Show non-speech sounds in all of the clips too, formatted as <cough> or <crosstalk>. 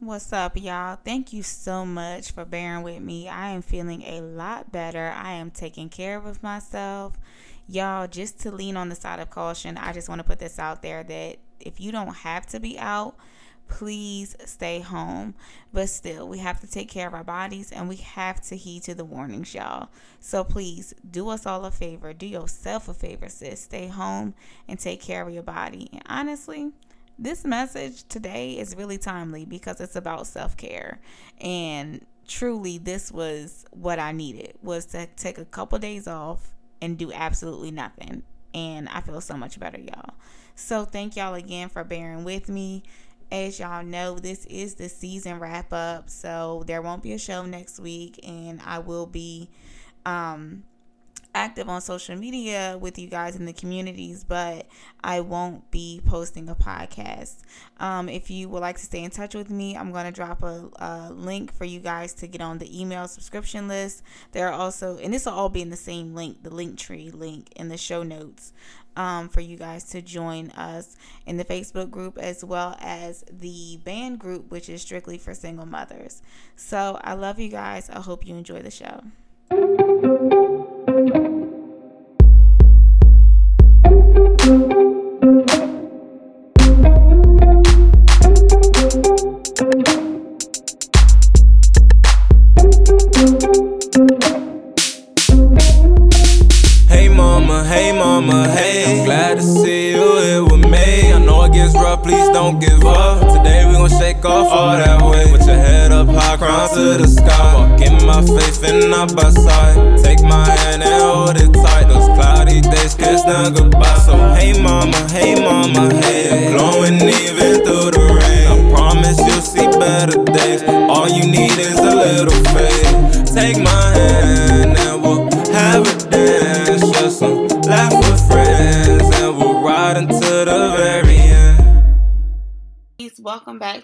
What's up, y'all? Thank you so much for bearing with me. I am feeling a lot better. I am taking care of myself. Y'all, just to lean on the side of caution, I just want to put this out there that if you don't have to be out, please stay home. But still, we have to take care of our bodies and we have to heed to the warnings, y'all. So please do us all a favor. Do yourself a favor, sis. Stay home and take care of your body. And honestly, this message today is really timely because it's about self-care and truly this was what I needed was to take a couple days off and do absolutely nothing and I feel so much better y'all. So thank y'all again for bearing with me. As y'all know, this is the season wrap up, so there won't be a show next week and I will be um active on social media with you guys in the communities, but I won't be posting a podcast. Um, if you would like to stay in touch with me, I'm going to drop a, a, link for you guys to get on the email subscription list. There are also, and this will all be in the same link, the Linktree link in the show notes. Um, for you guys to join us in the Facebook group as well as the band group, which is strictly for single mothers. So I love you guys. I hope you enjoy the show.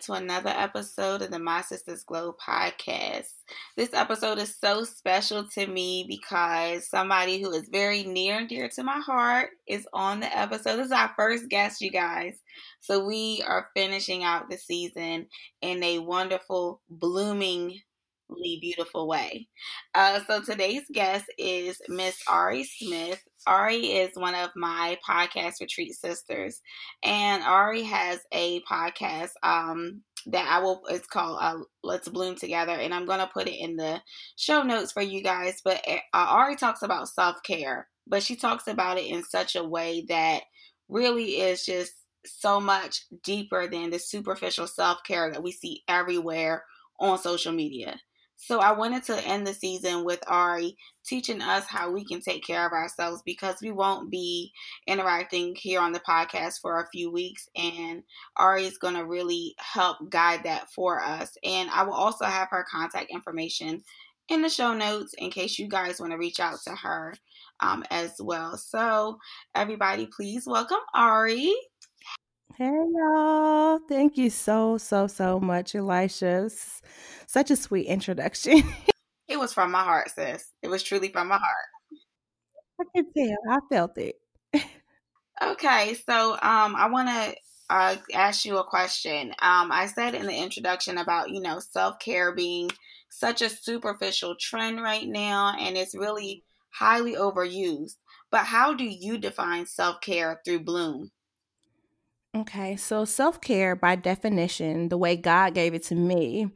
To another episode of the My Sisters Glo podcast. This episode is so special to me because somebody who is very near and dear to my heart is on the episode. This is our first guest, you guys. So we are finishing out the season in a wonderful, blooming beautiful way. Uh, so today's guest is Miss Ari Smith. Ari is one of my podcast retreat sisters, and Ari has a podcast um, that I will. It's called uh, "Let's Bloom Together," and I'm gonna put it in the show notes for you guys. But uh, Ari talks about self care, but she talks about it in such a way that really is just so much deeper than the superficial self care that we see everywhere on social media. So I wanted to end the season with Ari teaching us how we can take care of ourselves because we won't be interacting here on the podcast for a few weeks and Ari is going to really help guide that for us. And I will also have her contact information in the show notes in case you guys want to reach out to her um, as well. So everybody please welcome Ari. Hey y'all. Thank you so, so, so much, Elysha. Such a sweet introduction. <laughs> it was from my heart, sis. It was truly from my heart. I can tell. I felt it. okay, so um I wanna uh, ask you a question. Um, I said in the introduction about, you know, self-care being such a superficial trend right now and it's really highly overused. But how do you define self-care through Bloom? Okay, so self care, by definition, the way God gave it to me,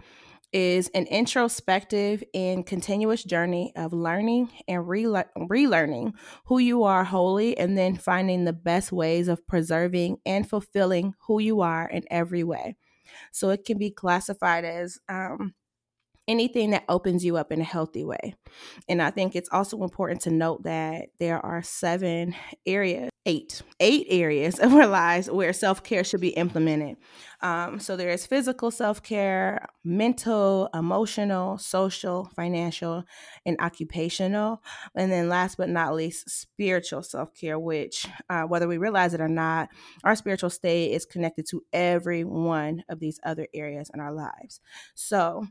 is an introspective and continuous journey of learning and relearning who you are wholly, and then finding the best ways of preserving and fulfilling who you are in every way. So it can be classified as um, anything that opens you up in a healthy way. And I think it's also important to note that there are seven areas, eight, eight areas <laughs> of our lives where self care should be implemented. Um, so there is physical self care, mental, emotional, social, financial, and occupational. And then last but not least, spiritual self care, which, uh, whether we realize it or not, our spiritual state is connected to every one of these other areas in our lives. So,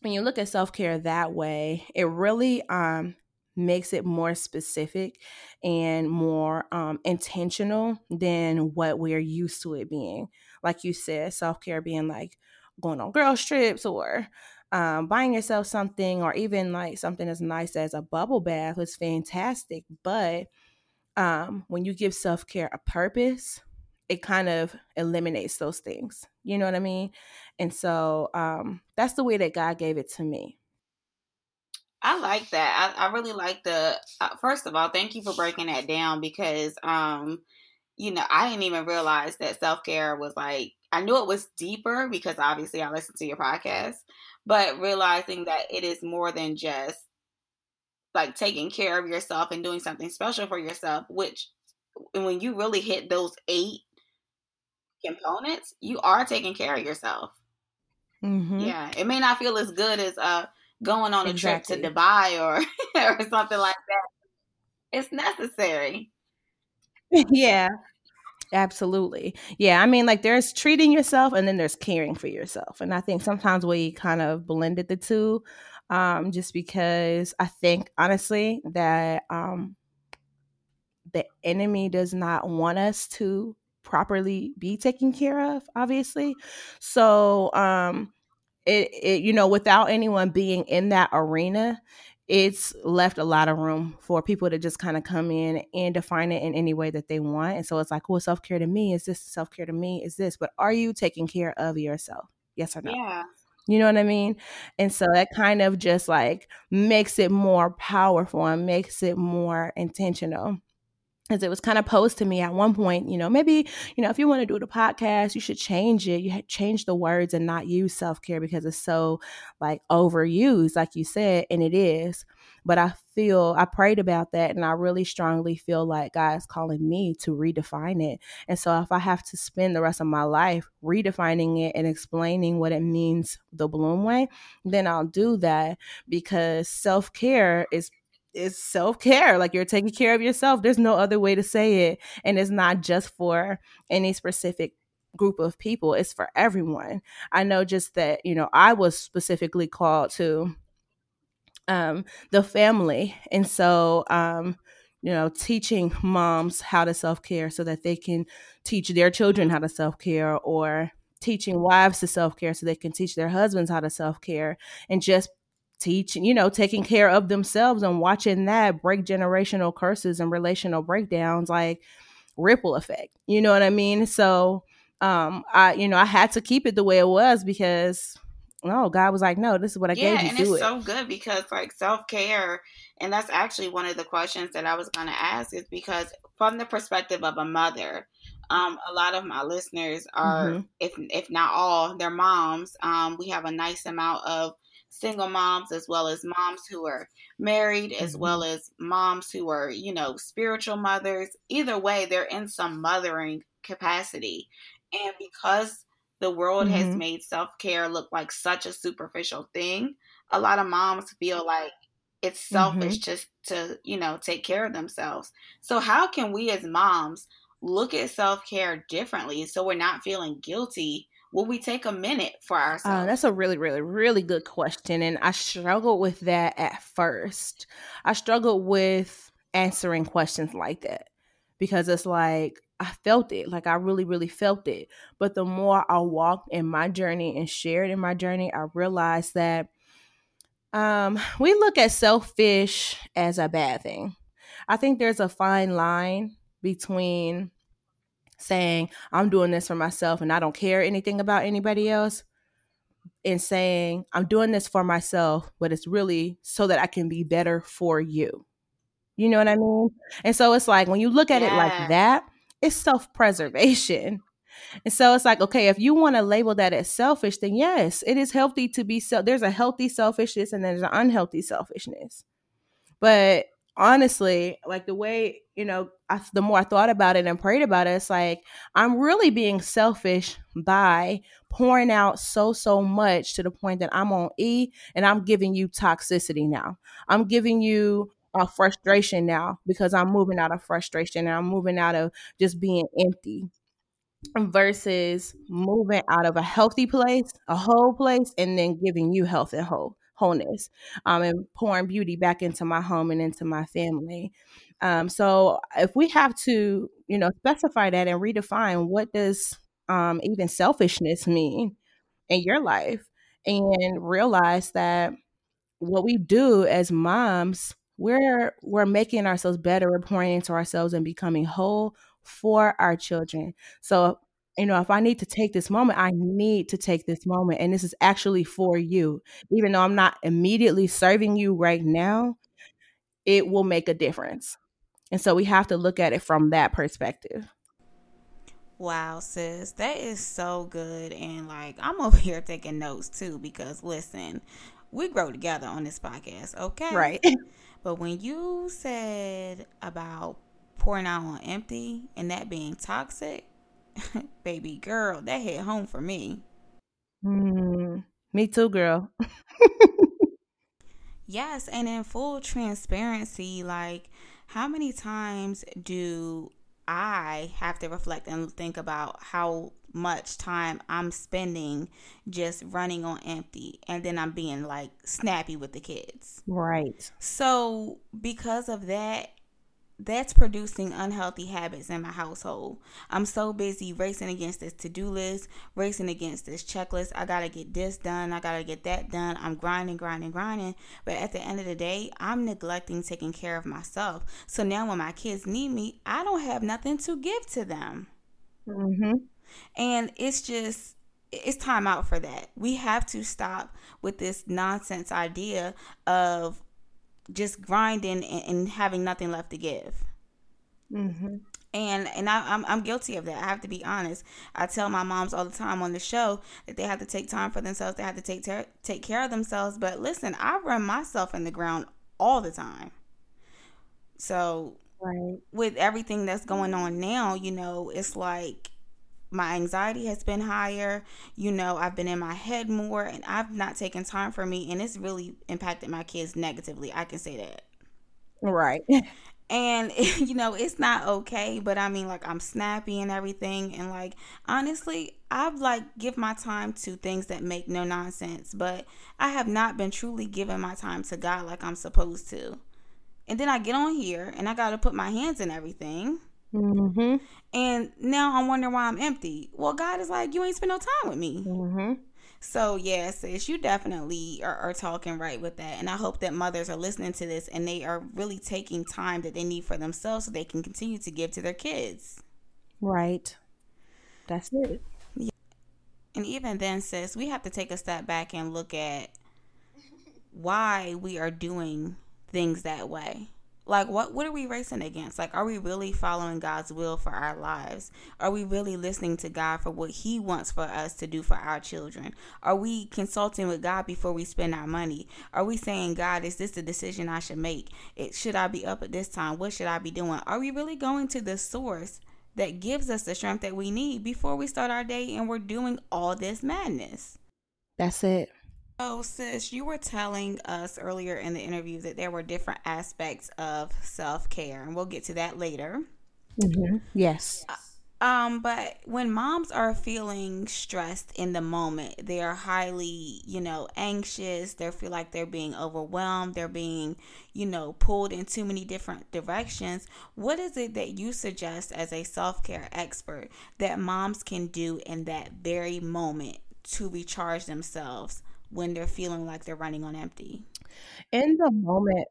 when you look at self care that way, it really um, makes it more specific and more um, intentional than what we're used to it being. Like you said, self care being like, going on girl trips or um, buying yourself something or even like something as nice as a bubble bath is fantastic. But um, when you give self care a purpose, it kind of eliminates those things. You know what I mean? And so um, that's the way that God gave it to me. I like that. I, I really like the. Uh, first of all, thank you for breaking that down because, um, you know, I didn't even realize that self care was like. I knew it was deeper because obviously I listened to your podcast, but realizing that it is more than just like taking care of yourself and doing something special for yourself. Which, when you really hit those eight components, you are taking care of yourself. Mm-hmm. Yeah, it may not feel as good as uh going on a trip to Dubai or <laughs> or something like that. It's necessary. <laughs> yeah. Absolutely. Yeah, I mean like there's treating yourself and then there's caring for yourself. And I think sometimes we kind of blended the two um just because I think honestly that um the enemy does not want us to properly be taken care of obviously. So um it, it you know without anyone being in that arena it's left a lot of room for people to just kind of come in and define it in any way that they want. And so it's like well self-care to me is this self-care to me is this but are you taking care of yourself? Yes or no? Yeah. You know what I mean? And so that kind of just like makes it more powerful and makes it more intentional as it was kind of posed to me at one point, you know, maybe, you know, if you want to do the podcast, you should change it. You change the words and not use self care because it's so like overused, like you said, and it is. But I feel, I prayed about that and I really strongly feel like God is calling me to redefine it. And so if I have to spend the rest of my life redefining it and explaining what it means the Bloom way, then I'll do that because self care is is self care. Like you're taking care of yourself. There's no other way to say it. And it's not just for any specific group of people, it's for everyone. I know just that, you know, I was specifically called to um, the family. And so, um, you know, teaching moms how to self care so that they can teach their children how to self care or teaching wives to self care so they can teach their husbands how to self care and just teaching, you know, taking care of themselves and watching that break generational curses and relational breakdowns like ripple effect. You know what I mean? So um I you know, I had to keep it the way it was because no, God was like, no, this is what I yeah, gave you. and it's it. so good because like self care, and that's actually one of the questions that I was going to ask is because from the perspective of a mother, um, a lot of my listeners are, mm-hmm. if if not all, they're moms. Um, we have a nice amount of single moms as well as moms who are married as mm-hmm. well as moms who are you know spiritual mothers either way they're in some mothering capacity and because the world mm-hmm. has made self-care look like such a superficial thing a lot of moms feel like it's selfish mm-hmm. just to you know take care of themselves so how can we as moms look at self-care differently so we're not feeling guilty will we take a minute for uh, ourselves? Uh, that's a really, really, really good question. And I struggled with that at first. I struggled with answering questions like that because it's like, I felt it. Like I really, really felt it. But the more I walked in my journey and shared in my journey, I realized that um, we look at selfish as a bad thing. I think there's a fine line between saying I'm doing this for myself and I don't care anything about anybody else and saying I'm doing this for myself, but it's really so that I can be better for you. You know what I mean? And so it's like when you look at yeah. it like that, it's self-preservation. And so it's like, okay, if you want to label that as selfish, then yes, it is healthy to be self. There's a healthy selfishness and there's an unhealthy selfishness. But honestly, like the way, you know, I, the more I thought about it and prayed about it, it's like I'm really being selfish by pouring out so, so much to the point that I'm on E and I'm giving you toxicity now. I'm giving you a frustration now because I'm moving out of frustration and I'm moving out of just being empty versus moving out of a healthy place, a whole place, and then giving you health and whole wholeness um, and pouring beauty back into my home and into my family. Um, so if we have to, you know, specify that and redefine what does um, even selfishness mean, in your life and realize that what we do as moms, we're we're making ourselves better, we're pouring into ourselves and becoming whole for our children. So, you know, if I need to take this moment, I need to take this moment. And this is actually for you. Even though I'm not immediately serving you right now, it will make a difference. And so we have to look at it from that perspective. Wow, sis, that is so good. And like, I'm over <laughs> here taking notes too because listen, we grow together on this podcast, okay? Right. <laughs> But when you said about pouring out on empty and that being toxic, <laughs> baby girl, that hit home for me. Mm, me too, girl. yes, and in full transparency, like how many times do I have to reflect and think about how much time I'm spending just running on empty and then I'm being like snappy with the kids. Right. So, because of that, that's producing unhealthy habits in my household. I'm so busy racing against this to do list, racing against this checklist. I gotta get this done, I gotta get that done. I'm grinding, grinding, grinding. But at the end of the day, I'm neglecting taking care of myself. So now when my kids need me, I don't have nothing to give to them. Mm-hmm. And it's just, it's time out for that. We have to stop with this nonsense idea of just grinding and, and having nothing left to give. Mm-hmm. And and I, am I'm, I'm guilty of that. I have to be honest. I tell my moms all the time on the show that they have to take time for themselves. They have to take ter- take care of themselves. But listen, I run myself in the ground all the time. So right. with everything that's going on now, you know, it's like my anxiety has been higher. You know, I've been in my head more and I've not taken time for me and it's really impacted my kids negatively. I can say that. Right. And <laughs> you know, it's not okay, but I mean like I'm snappy and everything and like honestly, I've like give my time to things that make no nonsense, but I have not been truly giving my time to God like I'm supposed to. And then I get on here and I got to put my hands in everything. Mm-hmm. And now I'm wondering why I'm empty. Well, God is like, you ain't spend no time with me. Mm-hmm. So, yeah, sis, you definitely are, are, talking right with that. And I hope that mothers are listening to this and they are really taking time that they need for themselves so they can continue to give to their kids. Right. That's it. Yeah. And even then, sis, we have to take a step back and look at why we are doing things that way like what what are we racing against? Like are we really following god's will for our lives? Are we really listening to god for what he wants for us to do for our children? Are we consulting with god before we spend our money? Are we saying god is this the decision i should make? It should i be up at this time? What should i be doing? Are we really going to the source that gives us the strength that we need before we start our day and we're doing all this madness? That's it Oh, sis, you were telling us earlier in the interview that there were different aspects of self care, and we'll get to that later. Mm-hmm. Yes. Uh, um, but when moms are feeling stressed in the moment, they are highly, you know, anxious. They feel like they're being overwhelmed. They're being, you know, pulled in too many different directions. What is it that you suggest as a self care expert that moms can do in that very moment to recharge themselves when they're feeling like they're running on empty? In the moment,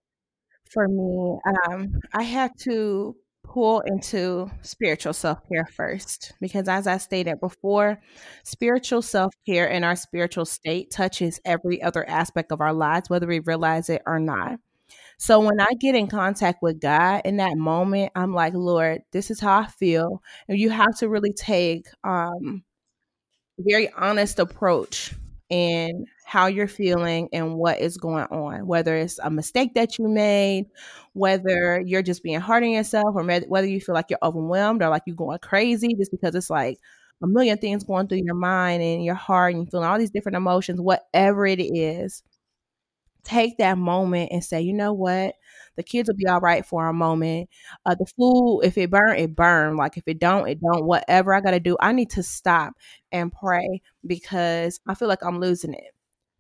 for me, um, I had to pull into spiritual self care first because, as I stated before, spiritual self care and our spiritual state touches every other aspect of our lives, whether we realize it or not. So when I get in contact with God in that moment, I'm like, Lord, this is how I feel. And you have to really take um very honest approach in how you're feeling and what is going on, whether it's a mistake that you made, whether you're just being hard on yourself, or whether you feel like you're overwhelmed or like you're going crazy just because it's like a million things going through your mind and your heart and you're feeling all these different emotions, whatever it is, take that moment and say, you know what? The kids will be all right for a moment. Uh, the food, if it burn, it burn. Like if it don't, it don't. Whatever I got to do, I need to stop and pray because I feel like I'm losing it.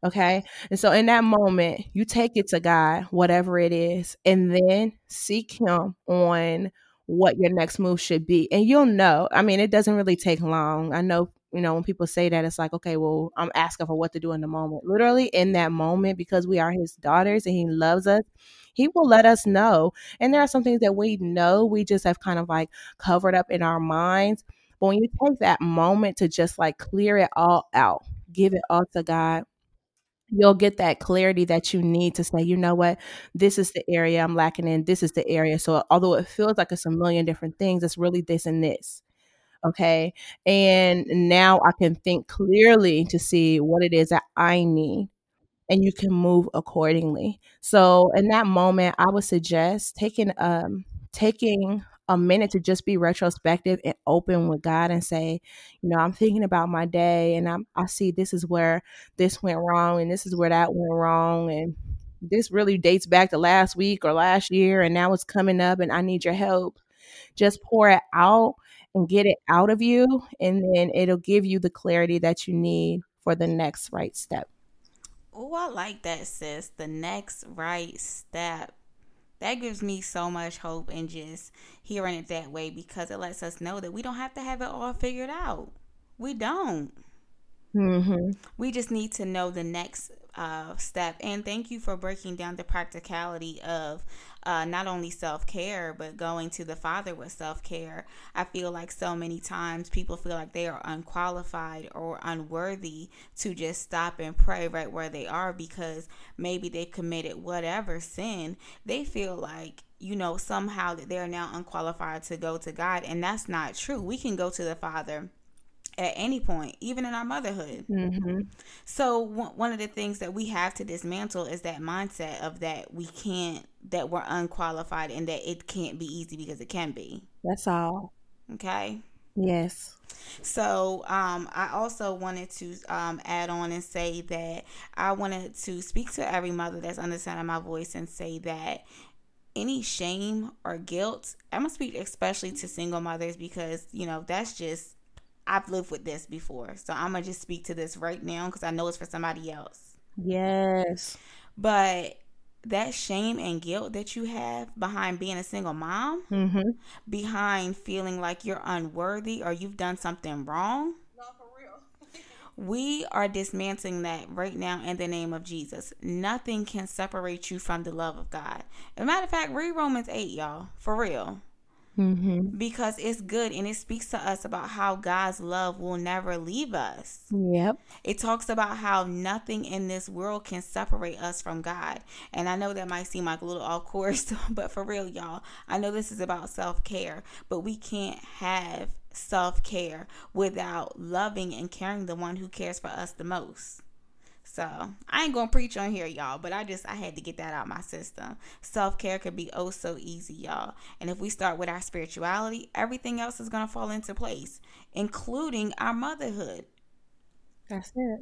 Okay. And so in that moment, you take it to God, whatever it is, and then seek Him on what your next move should be. And you'll know. I mean, it doesn't really take long. I know you know, when people say that, it's like, okay, well, I'm asking for what to do in the moment. Literally in that moment, because we are his daughters and he loves us, he will let us know. And there are some things that we know we just have kind of like covered up in our minds. But when you take that moment to just like clear it all out, give it all to God, you'll get that clarity that you need to say, you know what, this is the area I'm lacking in, this is the area. So although it feels like it's a million different things, it's really this and this. Okay. And now I can think clearly to see what it is that I need and you can move accordingly. So in that moment, I would suggest taking um taking a minute to just be retrospective and open with God and say, you know, I'm thinking about my day and I'm, I see this is where this went wrong and this is where that went wrong. And this really dates back to last week or last year. And now it's coming up and I need your help. Just pour it out and get it out of you. And then it'll give you the clarity that you need for the next right step. Oh, I like that, sis. The next right step that gives me so much hope and just hearing it that way because it lets us know that we don't have to have it all figured out. We don't. Mm-hmm. We just need to know the next uh, step. And thank you for breaking down the practicality of uh, not only self care, but going to the Father with self care. I feel like so many times people feel like they are unqualified or unworthy to just stop and pray right where they are because maybe they committed whatever sin. They feel like you know somehow that they're now unqualified to go to God and that's not true. We can go to the Father at any point, even in our motherhood. Mm-hmm. So w- one of the things that we have to dismantle is that mindset of that we can't, that we're unqualified, and that it can't be easy because it can be. That's all. Okay. Yes. So um, I also wanted to um, add on and say that I wanted to speak to every mother that's understanding my voice and say that any shame or guilt, I'm gonna speak especially to single mothers because you know that's just I've lived with this before. So I'm going to just speak to this right now because I know it's for somebody else. Yes. But that shame and guilt that you have behind being a single mom, mm-hmm. behind feeling like you're unworthy or you've done something wrong. <laughs> we are dismantling that right now in the name of Jesus. Nothing can separate you from the love of God. As a matter of fact, read Romans 8, y'all. For real. Mm-hmm. Because it's good and it speaks to us about how God's love will never leave us. Yep. It talks about how nothing in this world can separate us from God. And I know that might seem like a little off course, <laughs> but for real, y'all, I know this is about self care, but we can't have self care without loving and caring the one who cares for us the most. So I ain't gonna preach on here, y'all, but I just I had to get that out my system. Self care could be oh so easy, y'all. And if we start with our spirituality, everything else is gonna fall into place, including our motherhood. That's it.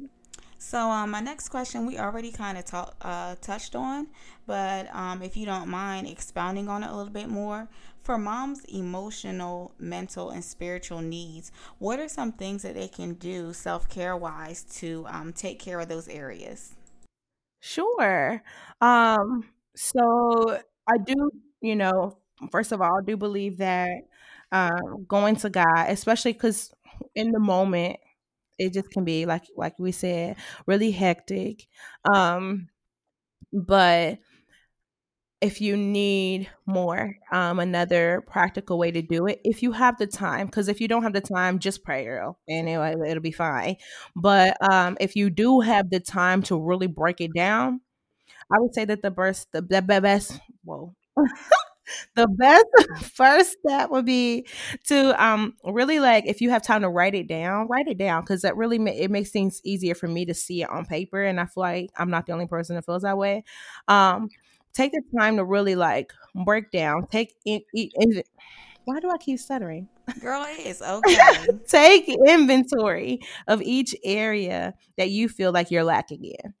So um, my next question we already kind of uh, touched on, but um, if you don't mind expounding on it a little bit more, for moms' emotional, mental, and spiritual needs, what are some things that they can do self care wise to um, take care of those areas? Sure. Um, so I do, you know, first of all, I do believe that um, going to God, especially because in the moment, it just can be like like we said, really hectic. Um, but if you need more um another practical way to do it if you have the time because if you don't have the time just pray and it'll, it'll be fine but um if you do have the time to really break it down i would say that the best the, the best whoa <laughs> the best <laughs> first step would be to um really like if you have time to write it down write it down because that really ma- it makes things easier for me to see it on paper and i feel like i'm not the only person that feels that way. Um take the time to really like break down take in, in, in why do i keep stuttering? Girl it's okay. <laughs> Take inventory of each area that you feel like you're lacking in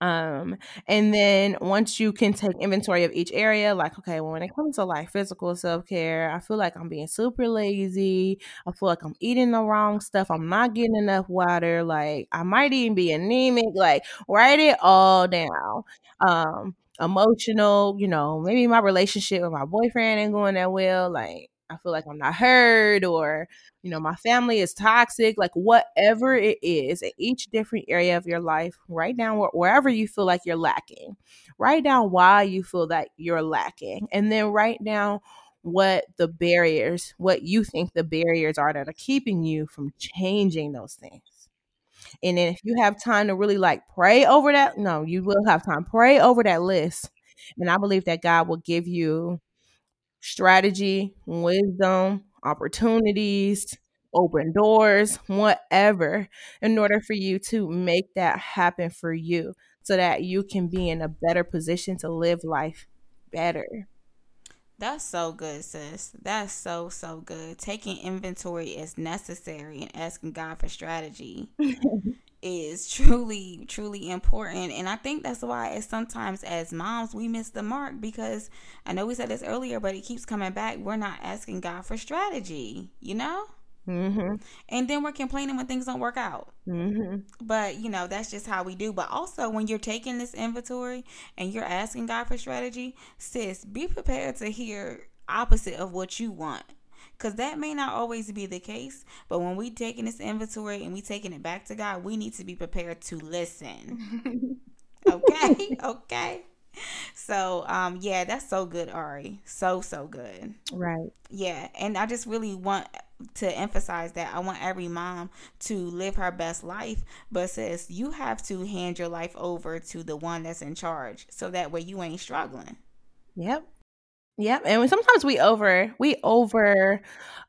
um, and then once you can take inventory of each area, like, okay, well, when it comes to like physical self care, I feel like I'm being super lazy. I feel like I'm eating the wrong stuff. I'm not getting enough water. Like, I might even be anemic. Like, write it all down. Um, emotional, you know, maybe my relationship with my boyfriend ain't going that well. Like, I feel like I'm not heard or you know, my family is toxic, like whatever it is, in each different area of your life, write down wherever you feel like you're lacking. Write down why you feel that you're lacking. And then write down what the barriers, what you think the barriers are that are keeping you from changing those things. And then if you have time to really like pray over that, no, you will have time. Pray over that list. And I believe that God will give you strategy, wisdom, opportunities, open doors, whatever, in order for you to make that happen for you so that you can be in a better position to live life better. That's so good, sis. That's so, so good. Taking inventory is necessary and asking God for strategy <laughs> is truly, truly important. And I think that's why as sometimes as moms we miss the mark because I know we said this earlier, but it keeps coming back. We're not asking God for strategy, you know? Mm-hmm. And then we're complaining when things don't work out. Mm-hmm. But, you know, that's just how we do. But also, when you're taking this inventory and you're asking God for strategy, sis, be prepared to hear opposite of what you want. Because that may not always be the case. But when we taking this inventory and we taking it back to God, we need to be prepared to listen. <laughs> okay? okay? so um yeah that's so good ari so so good right yeah and i just really want to emphasize that i want every mom to live her best life but says you have to hand your life over to the one that's in charge so that way you ain't struggling yep yep and sometimes we over we over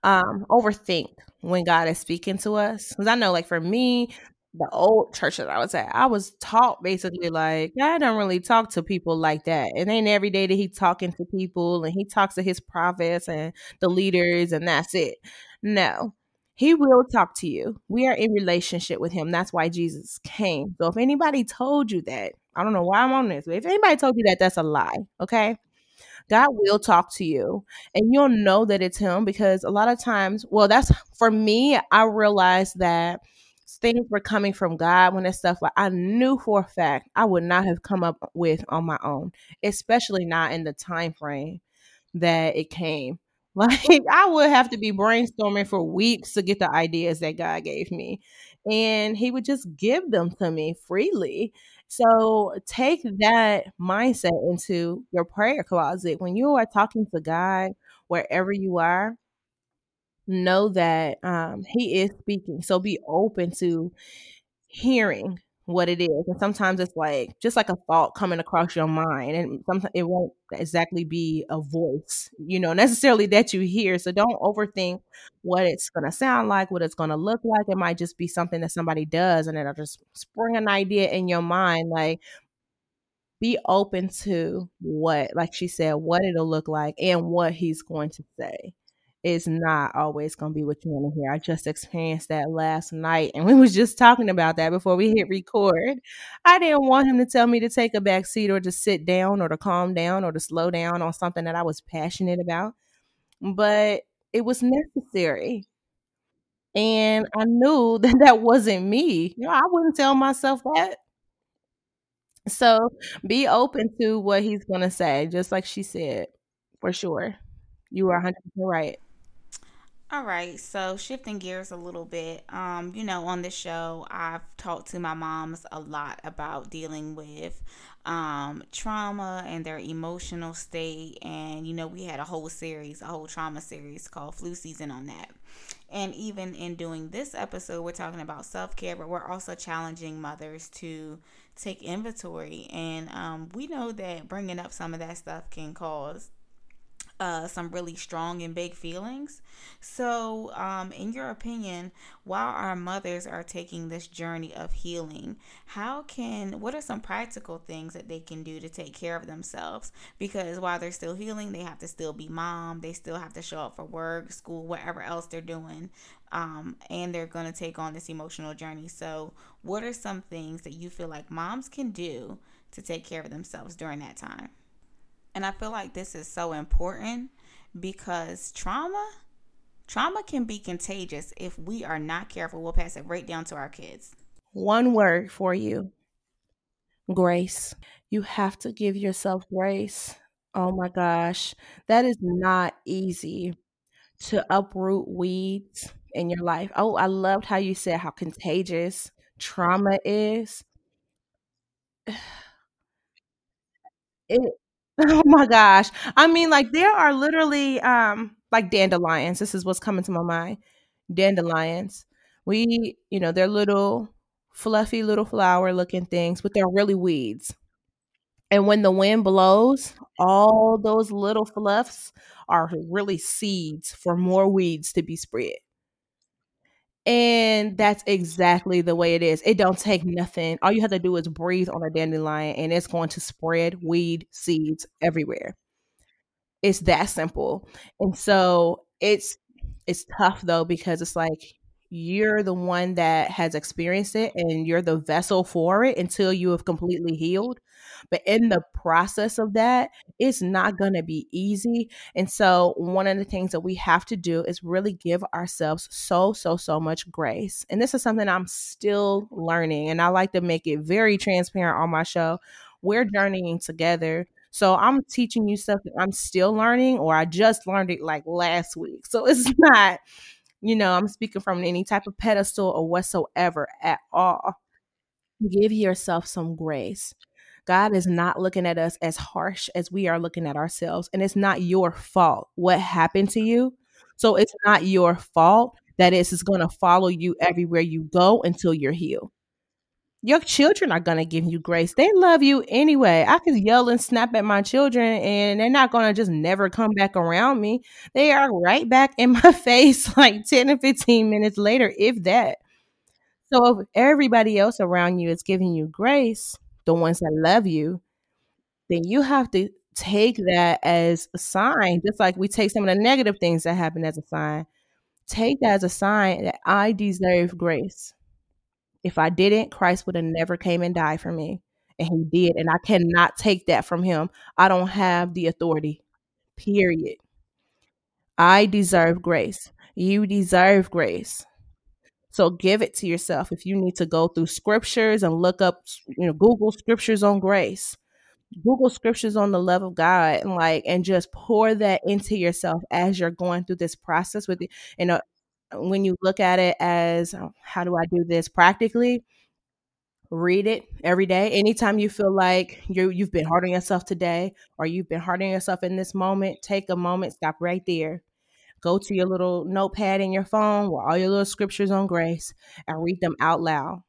um overthink when god is speaking to us because i know like for me the old church that I was at, I was taught basically like God don't really talk to people like that. It ain't every day that he talking to people and he talks to his prophets and the leaders and that's it. No. He will talk to you. We are in relationship with him. That's why Jesus came. So if anybody told you that, I don't know why I'm on this, but if anybody told you that, that's a lie. Okay. God will talk to you and you'll know that it's him because a lot of times, well, that's for me, I realized that things were coming from God when it's stuff like I knew for a fact I would not have come up with on my own, especially not in the time frame that it came. <laughs> Like I would have to be brainstorming for weeks to get the ideas that God gave me. And he would just give them to me freely. So take that mindset into your prayer closet. When you are talking to God, wherever you are, know that um, he is speaking. So be open to hearing what it is. And sometimes it's like just like a thought coming across your mind, and sometimes it won't exactly be a voice, you know, <laughs> necessarily that you hear. So don't overthink what it's going to sound like, what it's going to look like. It might just be something that somebody does, and it'll just spring an idea in your mind. Like, be open to what, like she said, what it'll look like and what he's going to say is not always going to be what you want to hear. I just experienced that last night and we was just talking about that before we hit record. I didn't want him to tell me to take a back seat or to sit down or to calm down or to slow down on something that I was passionate about. But it was necessary. And I knew <laughs> that that wasn't me. You know, I wouldn't tell myself that. So be open to what he's going to say, just like she said, for sure. You are 100% right. All right, so shifting gears a little bit, um, you know, on this show, I've talked to my moms a lot about dealing with um, trauma and their emotional state. And, you know, we had a whole series, a whole trauma series called Flu Season on that. And even in doing this episode, we're talking about self care, but we're also challenging mothers to take inventory. And um, we know that bringing up some of that stuff can cause uh, some really strong and big feelings. So, um, in your opinion, while our mothers are taking this journey of healing, how can what are some practical things that they can do to take care of themselves? Because while they're still healing, they have to still be mom, they still have to show up for work, school, whatever else they're doing. Um, and they're going to take on this emotional journey. So, what are some things that you feel like moms can do to take care of themselves during that time? And I feel like this is so important because trauma trauma can be contagious if we are not careful. We'll pass it right down to our kids. One word for you. Grace. You have to give yourself grace. Oh my gosh. That is not easy to uproot weeds in your life. Oh, I loved how you said how contagious trauma is. <sighs> It <laughs> oh my gosh. I mean, like, there are literally, um, like, dandelions. This is what's coming to my mind. Dandelions. We you know, they're little fluffy little flower looking things, but they're really weeds. And when the wind blows, all those little fluffs are really seeds for more weeds to be spread. And that's exactly the way it is. It don't take nothing. All you have to do is breathe on a dandelion and it's going to spread weed seeds everywhere. It's that simple. And so it's it's tough though because it's like you're the one that has experienced it and you're the vessel for it until you have completely healed. But in the process of that, it's not going to be easy. And so, one of the things that we have to do is really give ourselves so, so, so much grace. And this is something I'm still learning. And I like to make it very transparent on my show. We're journeying together. So I'm teaching you stuff that I'm still learning, or I just learned it like last week. So it's <laughs> not you know, I'm speaking from any type of pedestal or whatsoever at all. Give yourself some grace. God is not looking at us as harsh as we are looking at ourselves. And it's not your fault what happened to you. So it's not your fault that is is going to follow you everywhere you go until you're healed your children are going to give you grace. They love you anyway. I can yell and snap at my children and they're not going to just never come back around me. They are right back in <laughs> my face like 10 or 15 minutes later, if that. So if everybody else around you is giving you grace, the ones that love you, then you have to take that as a sign, just like we take some of the negative things that happen as a sign. Take that as a sign that I deserve grace. If I didn't, Christ would have never came and died for me. And he did. And I cannot take that from him. I don't have the authority. Period. I deserve grace. You deserve grace. So give it to yourself. If you need to go through scriptures and look up, you know, Google scriptures on grace. Google scriptures on the love of God and like and just pour that into yourself as you're going through this process with it. And uh, when you look at it as oh, how do I do this practically, read it every day. Anytime you feel like you you've been hard on yourself today or you've been hard on yourself in this moment, take a moment, stop right there. Go to your little notepad in your phone with all your little scriptures on grace and read them out loud.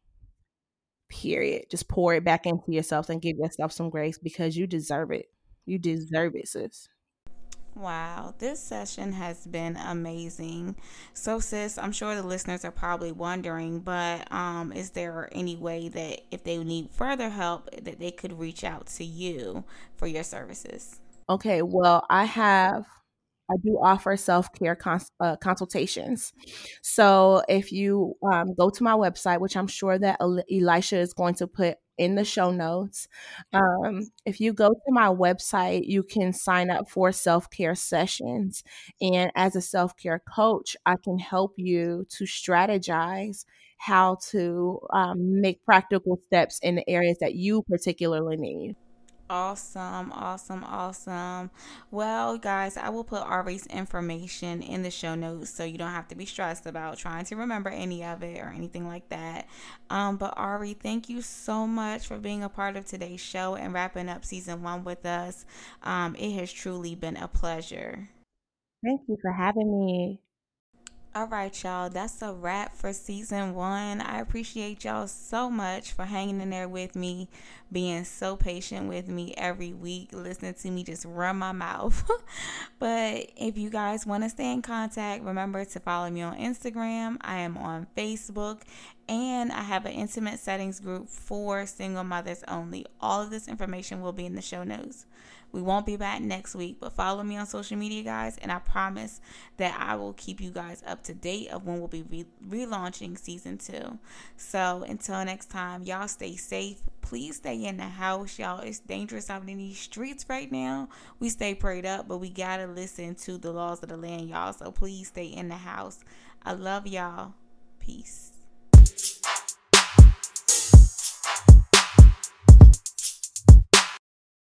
Period. Just pour it back into yourself and give yourself some grace because you deserve it. You deserve it, sis. Wow, this session has been amazing. So, sis, I'm sure the listeners are probably wondering, but um, is there any way that if they need further help, that they could reach out to you for your services? Okay, well, I have I do offer self care cons- uh, consultations. So if you um, go to my website, which I'm sure that Elysha is going to put in the show notes, um, if you go to my website, you can sign up for self care sessions. And as a self care coach, I can help you to strategize how to um, make practical steps in the areas that you particularly need. Awesome, awesome, awesome. Well, guys, I will put Ari's information in the show notes so you don't have to be stressed about trying to remember any of it or anything like that. Um, but Ari, thank you so much for being a part of today's show and wrapping up season one with us. Um, it has truly been a pleasure. Thank you for having me. All right, y'all. That's a wrap for season one. I appreciate y'all so much for hanging in there with me, being so patient with me every week, listening to me just run my mouth. <laughs> but if you guys want to stay in contact, remember to follow me on Instagram. I am on Facebook and I have an intimate settings group for single mothers only. All of this information will be in the show notes. We won't be back next week, but follow me on social media, guys, and I promise that I will keep you guys up to date of when we'll be re- relaunching season two. So until next time, y'all stay safe. Please stay in the house, y'all. It's dangerous out in these streets right now. We stay prayed up, but we gotta listen to the laws of the land, y'all. So please stay in the house. I love y'all. Peace.